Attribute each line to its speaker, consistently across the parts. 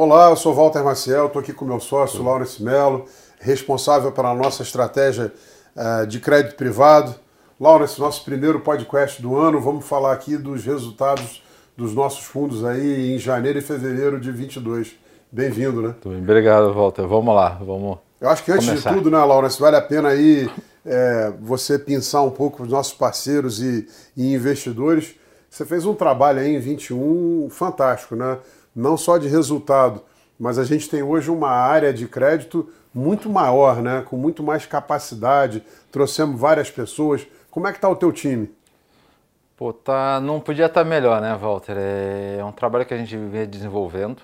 Speaker 1: Olá, eu sou Walter Maciel, estou aqui com meu sócio, Laurence Mello, responsável pela nossa estratégia uh, de crédito privado. Laurence, nosso primeiro podcast do ano, vamos falar aqui dos resultados dos nossos fundos aí em janeiro e fevereiro de 22. Bem-vindo, né?
Speaker 2: Muito obrigado, Walter. Vamos lá, vamos.
Speaker 1: Eu acho que antes começar. de tudo, né, Laurence, vale a pena aí é, você pensar um pouco os nossos parceiros e, e investidores. Você fez um trabalho aí em 21 fantástico, né? Não só de resultado, mas a gente tem hoje uma área de crédito muito maior, né? Com muito mais capacidade. Trouxemos várias pessoas. Como é que está o teu time?
Speaker 2: Pô, tá, não podia estar tá melhor, né, Walter? É um trabalho que a gente vem desenvolvendo.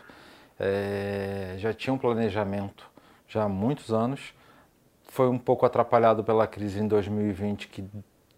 Speaker 2: É, já tinha um planejamento já há muitos anos. Foi um pouco atrapalhado pela crise em 2020, que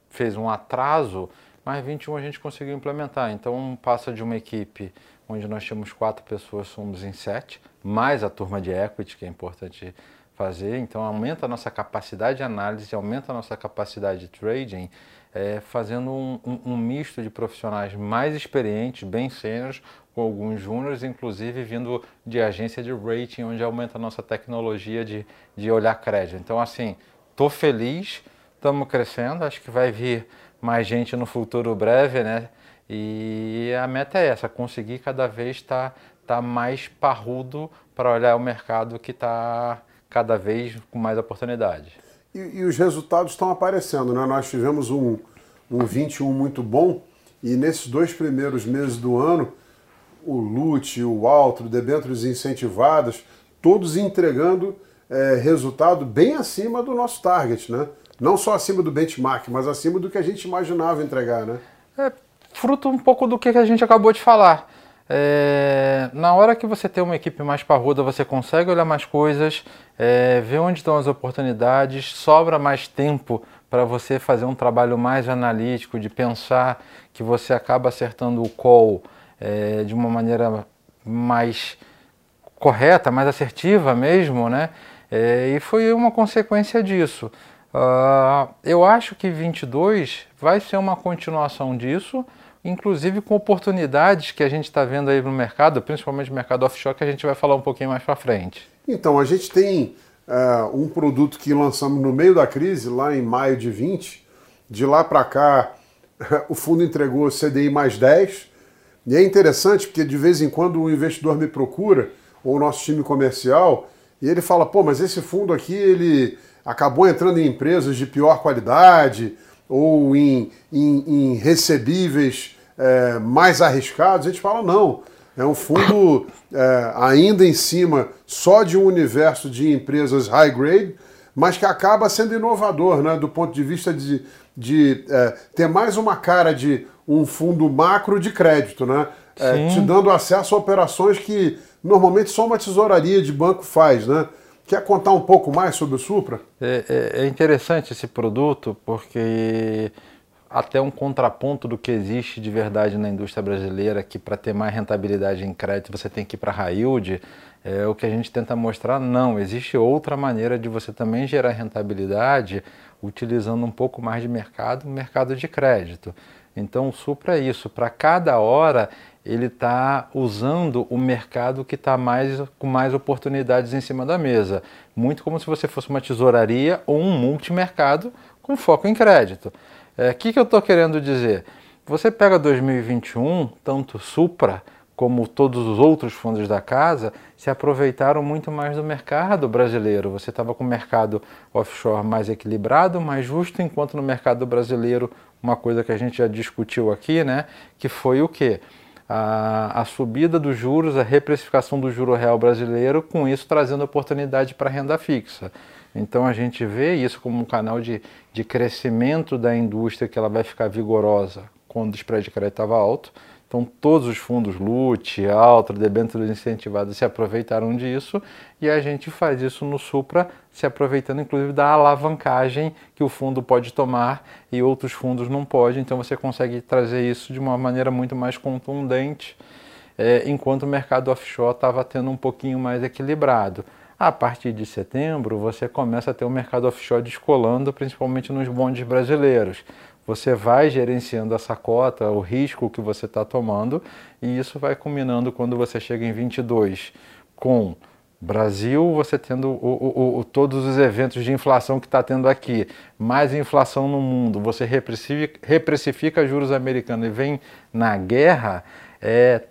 Speaker 2: fez um atraso, mas 21 a gente conseguiu implementar. Então passa de uma equipe onde nós tínhamos quatro pessoas, somos em sete, mais a turma de equity, que é importante fazer. Então aumenta a nossa capacidade de análise, aumenta a nossa capacidade de trading é, fazendo um, um, um, misto de profissionais mais experientes, bem sêniores, com alguns júniores, inclusive vindo de agência de rating, onde aumenta a nossa tecnologia de, de olhar crédito. Então, assim, estou feliz, estamos crescendo, acho que vai vir mais gente no futuro breve, né? E a meta é essa, conseguir cada vez estar tá, tá mais parrudo para olhar o mercado que está cada vez com mais oportunidade.
Speaker 1: E, e, os resultados estão aparecendo, né? Nós tivemos um, um 21 muito bom e nesses dois primeiros meses do ano, o LUT, o Altro, debêntures incentivadas, todos entregando é, resultado bem acima do nosso target, né? Não só acima do benchmark, mas acima do que a gente imaginava entregar, né?
Speaker 2: É fruto um pouco do que a gente acabou de falar. É, na hora que você tem uma equipe mais parruda, você consegue olhar mais coisas, é, ver onde estão as oportunidades, sobra mais tempo para você fazer um trabalho mais analítico, de pensar que você acaba acertando o call é, de uma maneira mais correta, mais assertiva mesmo, né? É, e foi uma consequência disso. Uh, eu acho que 22 vai ser uma continuação disso inclusive com oportunidades que a gente está vendo aí no mercado, principalmente no mercado offshore, que a gente vai falar um pouquinho mais para frente.
Speaker 1: Então, a gente tem uh, um produto que lançamos no meio da crise, lá em maio de 20. De lá para cá, o fundo entregou CDI mais 10. E é interessante porque de vez em quando o investidor me procura, ou o nosso time comercial, e ele fala: pô, mas esse fundo aqui ele acabou entrando em empresas de pior qualidade ou em, em, em recebíveis é, mais arriscados, a gente fala não. É um fundo é, ainda em cima só de um universo de empresas high grade, mas que acaba sendo inovador, né, do ponto de vista de, de é, ter mais uma cara de um fundo macro de crédito, né, é, te dando acesso a operações que normalmente só uma tesouraria de banco faz, né? Quer contar um pouco mais sobre o Supra?
Speaker 2: É, é, é interessante esse produto porque até um contraponto do que existe de verdade na indústria brasileira, que para ter mais rentabilidade em crédito você tem que ir para a yield, é o que a gente tenta mostrar, não, existe outra maneira de você também gerar rentabilidade utilizando um pouco mais de mercado, mercado de crédito. Então o Supra é isso, para cada hora ele está usando o mercado que está mais, com mais oportunidades em cima da mesa. Muito como se você fosse uma tesouraria ou um multimercado com foco em crédito. O é, que, que eu estou querendo dizer? Você pega 2021, tanto Supra como todos os outros fundos da casa, se aproveitaram muito mais do mercado brasileiro. Você estava com o mercado offshore mais equilibrado, mais justo, enquanto no mercado brasileiro, uma coisa que a gente já discutiu aqui, né, que foi o quê? A, a subida dos juros, a reprecificação do juro real brasileiro, com isso trazendo oportunidade para renda fixa. Então a gente vê isso como um canal de, de crescimento da indústria que ela vai ficar vigorosa quando o spread de crédito estava alto. Então todos os fundos LUT, Altra, debêntures incentivados se aproveitaram disso e a gente faz isso no Supra, se aproveitando inclusive da alavancagem que o fundo pode tomar e outros fundos não podem. Então você consegue trazer isso de uma maneira muito mais contundente, é, enquanto o mercado offshore estava tendo um pouquinho mais equilibrado. A partir de setembro, você começa a ter o um mercado offshore descolando, principalmente nos bondes brasileiros. Você vai gerenciando essa cota, o risco que você está tomando, e isso vai culminando quando você chega em 22 com Brasil, você tendo o, o, o, todos os eventos de inflação que está tendo aqui, mais inflação no mundo, você repressifica, juros americanos e vem na guerra, é,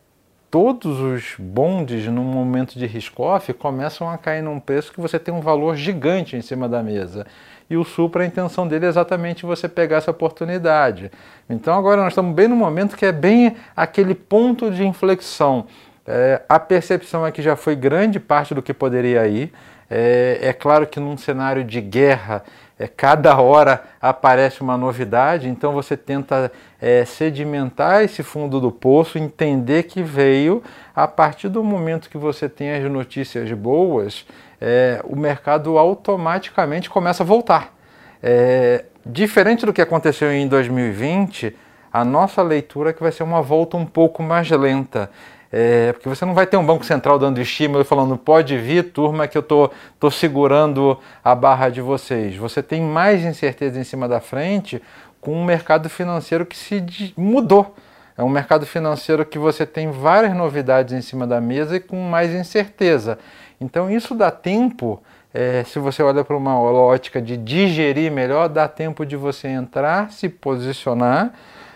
Speaker 2: todos os bondes no momento de risk-off começam a cair num preço que você tem um valor gigante em cima da mesa. E o Supra, a intenção dele é exatamente você pegar essa oportunidade. Então agora nós estamos bem no momento que é bem aquele ponto de inflexão. É, a percepção é que já foi grande parte do que poderia ir. É, é claro que num cenário de guerra, é, cada hora aparece uma novidade, então você tenta é, sedimentar esse fundo do poço, entender que veio a partir do momento que você tem as notícias boas, é, o mercado automaticamente começa a voltar. É, diferente do que aconteceu em 2020, a nossa leitura é que vai ser uma volta um pouco mais lenta. É, porque você não vai ter um Banco Central dando estímulo e falando, pode vir, turma, que eu estou tô, tô segurando a barra de vocês. Você tem mais incerteza em cima da frente com um mercado financeiro que se mudou. É um mercado financeiro que você tem várias novidades em cima da mesa e com mais incerteza. Então isso dá tempo, é, se você olha para uma ótica de digerir melhor, dá tempo de você entrar, se posicionar,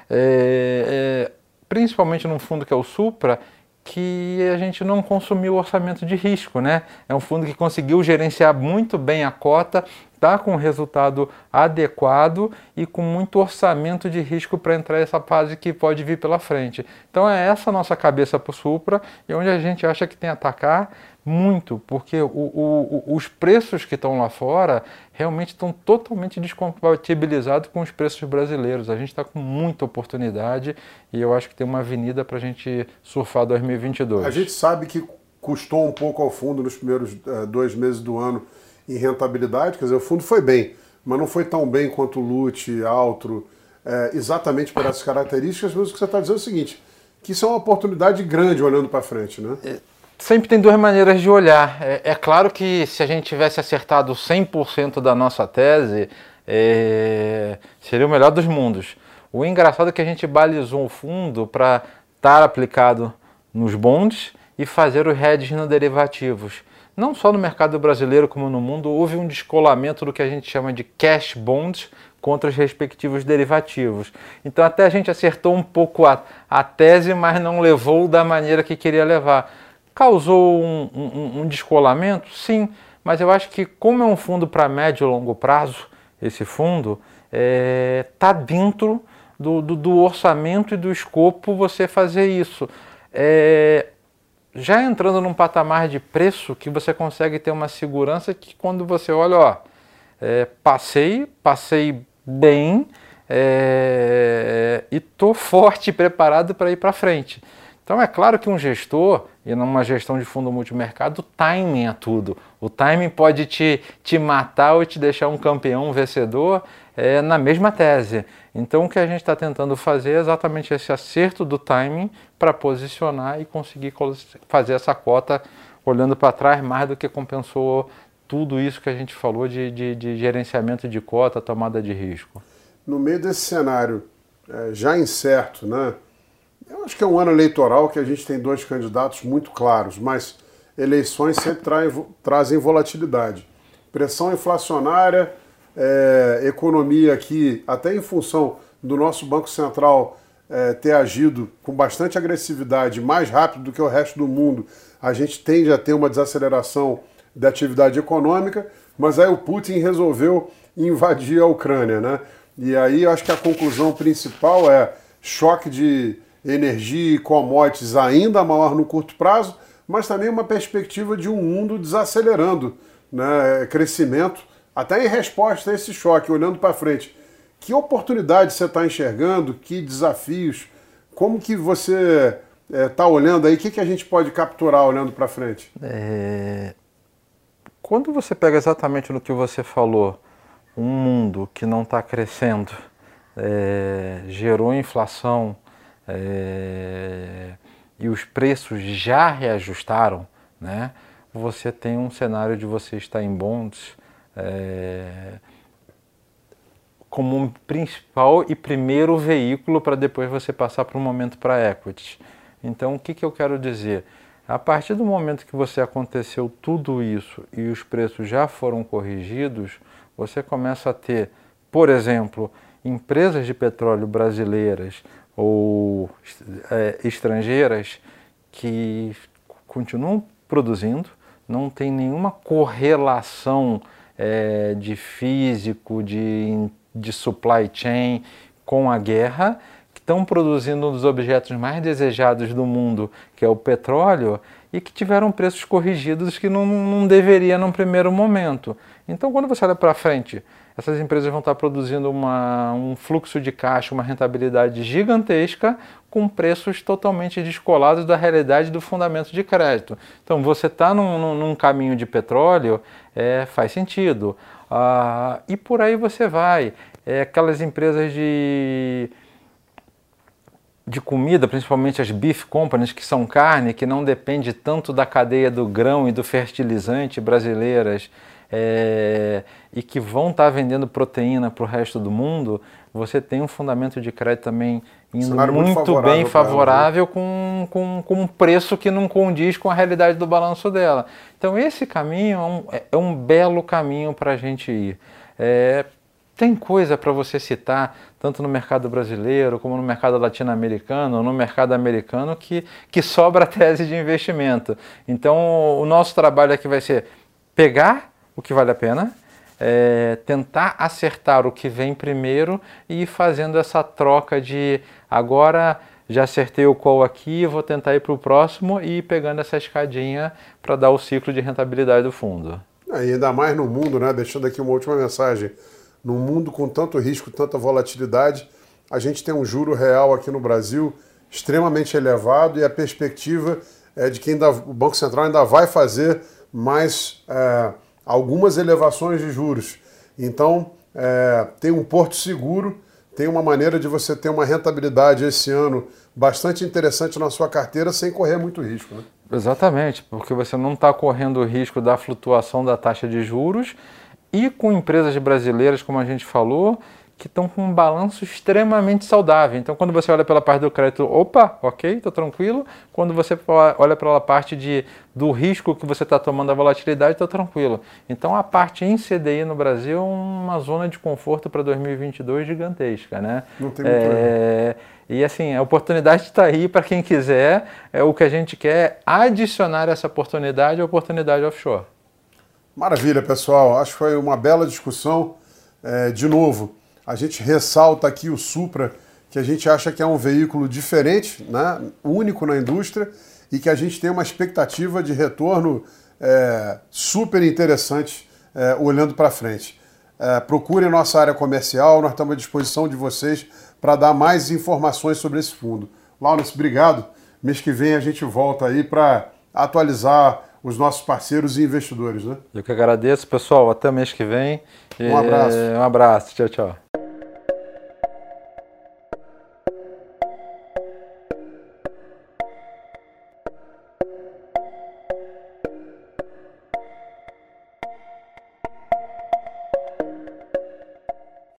Speaker 2: é, é, principalmente num fundo que é o Supra, que a gente não consumiu orçamento de risco, né? É um fundo que conseguiu gerenciar muito bem a cota, está com um resultado adequado e com muito orçamento de risco para entrar nessa fase que pode vir pela frente. Então é essa nossa cabeça para o Supra e onde a gente acha que tem a atacar muito, porque o, o, os preços que estão lá fora realmente estão totalmente descompatibilizados com os preços brasileiros. A gente está com muita oportunidade e eu acho que tem uma avenida para a gente surfar 2022.
Speaker 1: A gente sabe que custou um pouco ao fundo nos primeiros uh, dois meses do ano em rentabilidade, quer dizer, o fundo foi bem, mas não foi tão bem quanto o Lute, Altro, é, exatamente por essas características, mas o que você está dizendo é o seguinte, que isso é uma oportunidade grande olhando para frente, né? É
Speaker 2: Sempre tem duas maneiras de olhar. É, é claro que se a gente tivesse acertado 100% da nossa tese, é, seria o melhor dos mundos. O engraçado é que a gente balizou o fundo para estar aplicado nos bonds e fazer os hedges no derivativos. Não só no mercado brasileiro como no mundo, houve um descolamento do que a gente chama de cash bonds contra os respectivos derivativos. Então até a gente acertou um pouco a, a tese, mas não levou da maneira que queria levar. Causou um, um, um descolamento? Sim, mas eu acho que como é um fundo para médio e longo prazo, esse fundo está é, tá dentro do, do, do, orçamento e do escopo você fazer isso. É, já entrando num patamar de preço que você consegue ter uma segurança que quando você olha, ó, é, passei, passei bem é, e estou forte preparado para ir para frente. Então é claro que um gestor, e numa gestão de fundo multimercado, o timing é tudo. O timing pode te, te matar ou te deixar um campeão, um vencedor, é, na mesma tese. Então o que a gente está tentando fazer é exatamente esse acerto do timing para posicionar e conseguir fazer essa cota olhando para trás mais do que compensou tudo isso que a gente falou de, de, de gerenciamento de cota, tomada de risco.
Speaker 1: No meio desse cenário é, já incerto, né? Eu acho que é um ano eleitoral que a gente tem dois candidatos muito claros, mas eleições sempre traem, trazem volatilidade. Pressão inflacionária, é, economia aqui, até em função do nosso Banco Central é, ter agido com bastante agressividade, mais rápido do que o resto do mundo, a gente tende a ter uma desaceleração da atividade econômica, mas aí o Putin resolveu invadir a Ucrânia, né? E aí eu acho que a conclusão principal é choque de energia e commodities ainda maior no curto prazo, mas também uma perspectiva de um mundo desacelerando né, crescimento, até em resposta a esse choque, olhando para frente. Que oportunidade você está enxergando? Que desafios? Como que você está eh, é, olhando aí? O que, que a gente pode capturar olhando para frente? É...
Speaker 2: Quando você pega exatamente no que você falou, um mundo que não está crescendo, é... gerou inflação, é, e os preços já reajustaram, né? você tem um cenário de você estar em bonds é, como um principal e primeiro veículo para depois você passar para um momento para equity. Então, o que, que eu quero dizer? A partir do momento que você aconteceu tudo isso e os preços já foram corrigidos, você começa a ter, por exemplo, empresas de petróleo brasileiras ou é, estrangeiras que continuam produzindo, não tem nenhuma correlação é, de físico, de, de supply chain com a guerra estão produzindo um dos objetos mais desejados do mundo, que é o petróleo, e que tiveram preços corrigidos que não, não deveria num primeiro momento. Então, quando você olha para frente, essas empresas vão estar produzindo uma, um fluxo de caixa, uma rentabilidade gigantesca, com preços totalmente descolados da realidade do fundamento de crédito. Então, você está num, num, caminho de petróleo, é, faz sentido. Ah, e por aí você vai. É, aquelas empresas de de comida, principalmente as beef companies, que são carne, que não depende tanto da cadeia do grão e do fertilizante brasileiras, é, e que vão estar tá vendendo proteína para o resto do mundo, você tem um fundamento de crédito também indo muito, muito bem favorável com, com, com um preço que não condiz com a realidade do balanço dela. Então esse caminho é um, é um belo caminho para a gente ir. É, tem coisa para você citar, tanto no mercado brasileiro, como no mercado latino-americano, no mercado americano, que, que sobra tese de investimento. Então, o nosso trabalho aqui vai ser pegar o que vale a pena, é, tentar acertar o que vem primeiro e ir fazendo essa troca de agora já acertei o qual aqui, vou tentar ir para o próximo e ir pegando essa escadinha para dar o ciclo de rentabilidade do fundo.
Speaker 1: E ainda mais no mundo, né? Deixando aqui uma última mensagem num mundo com tanto risco, tanta volatilidade, a gente tem um juro real aqui no Brasil extremamente elevado e a perspectiva é de que ainda, o Banco Central ainda vai fazer mais é, algumas elevações de juros. Então, é, tem um porto seguro, tem uma maneira de você ter uma rentabilidade esse ano bastante interessante na sua carteira sem correr muito risco. Né?
Speaker 2: Exatamente, porque você não está correndo o risco da flutuação da taxa de juros e com empresas brasileiras, como a gente falou, que estão com um balanço extremamente saudável. Então, quando você olha pela parte do crédito, opa, ok, estou tranquilo. Quando você olha pela parte de, do risco que você está tomando a volatilidade, estou tranquilo. Então, a parte em CDI no Brasil é uma zona de conforto para 2022 gigantesca, né?
Speaker 1: Não tem muito é,
Speaker 2: E assim, a oportunidade está aí para quem quiser. É o que a gente quer é adicionar essa oportunidade à oportunidade offshore.
Speaker 1: Maravilha, pessoal. Acho que foi uma bela discussão. É, de novo, a gente ressalta aqui o Supra, que a gente acha que é um veículo diferente, né, único na indústria, e que a gente tem uma expectativa de retorno é, super interessante é, olhando para frente. É, procure nossa área comercial, nós estamos à disposição de vocês para dar mais informações sobre esse fundo. Laurence, obrigado. Mês que vem a gente volta aí para atualizar os nossos parceiros e investidores. Né?
Speaker 2: Eu que agradeço, pessoal. Até mês que vem.
Speaker 1: Um abraço.
Speaker 2: Um abraço. Tchau, tchau.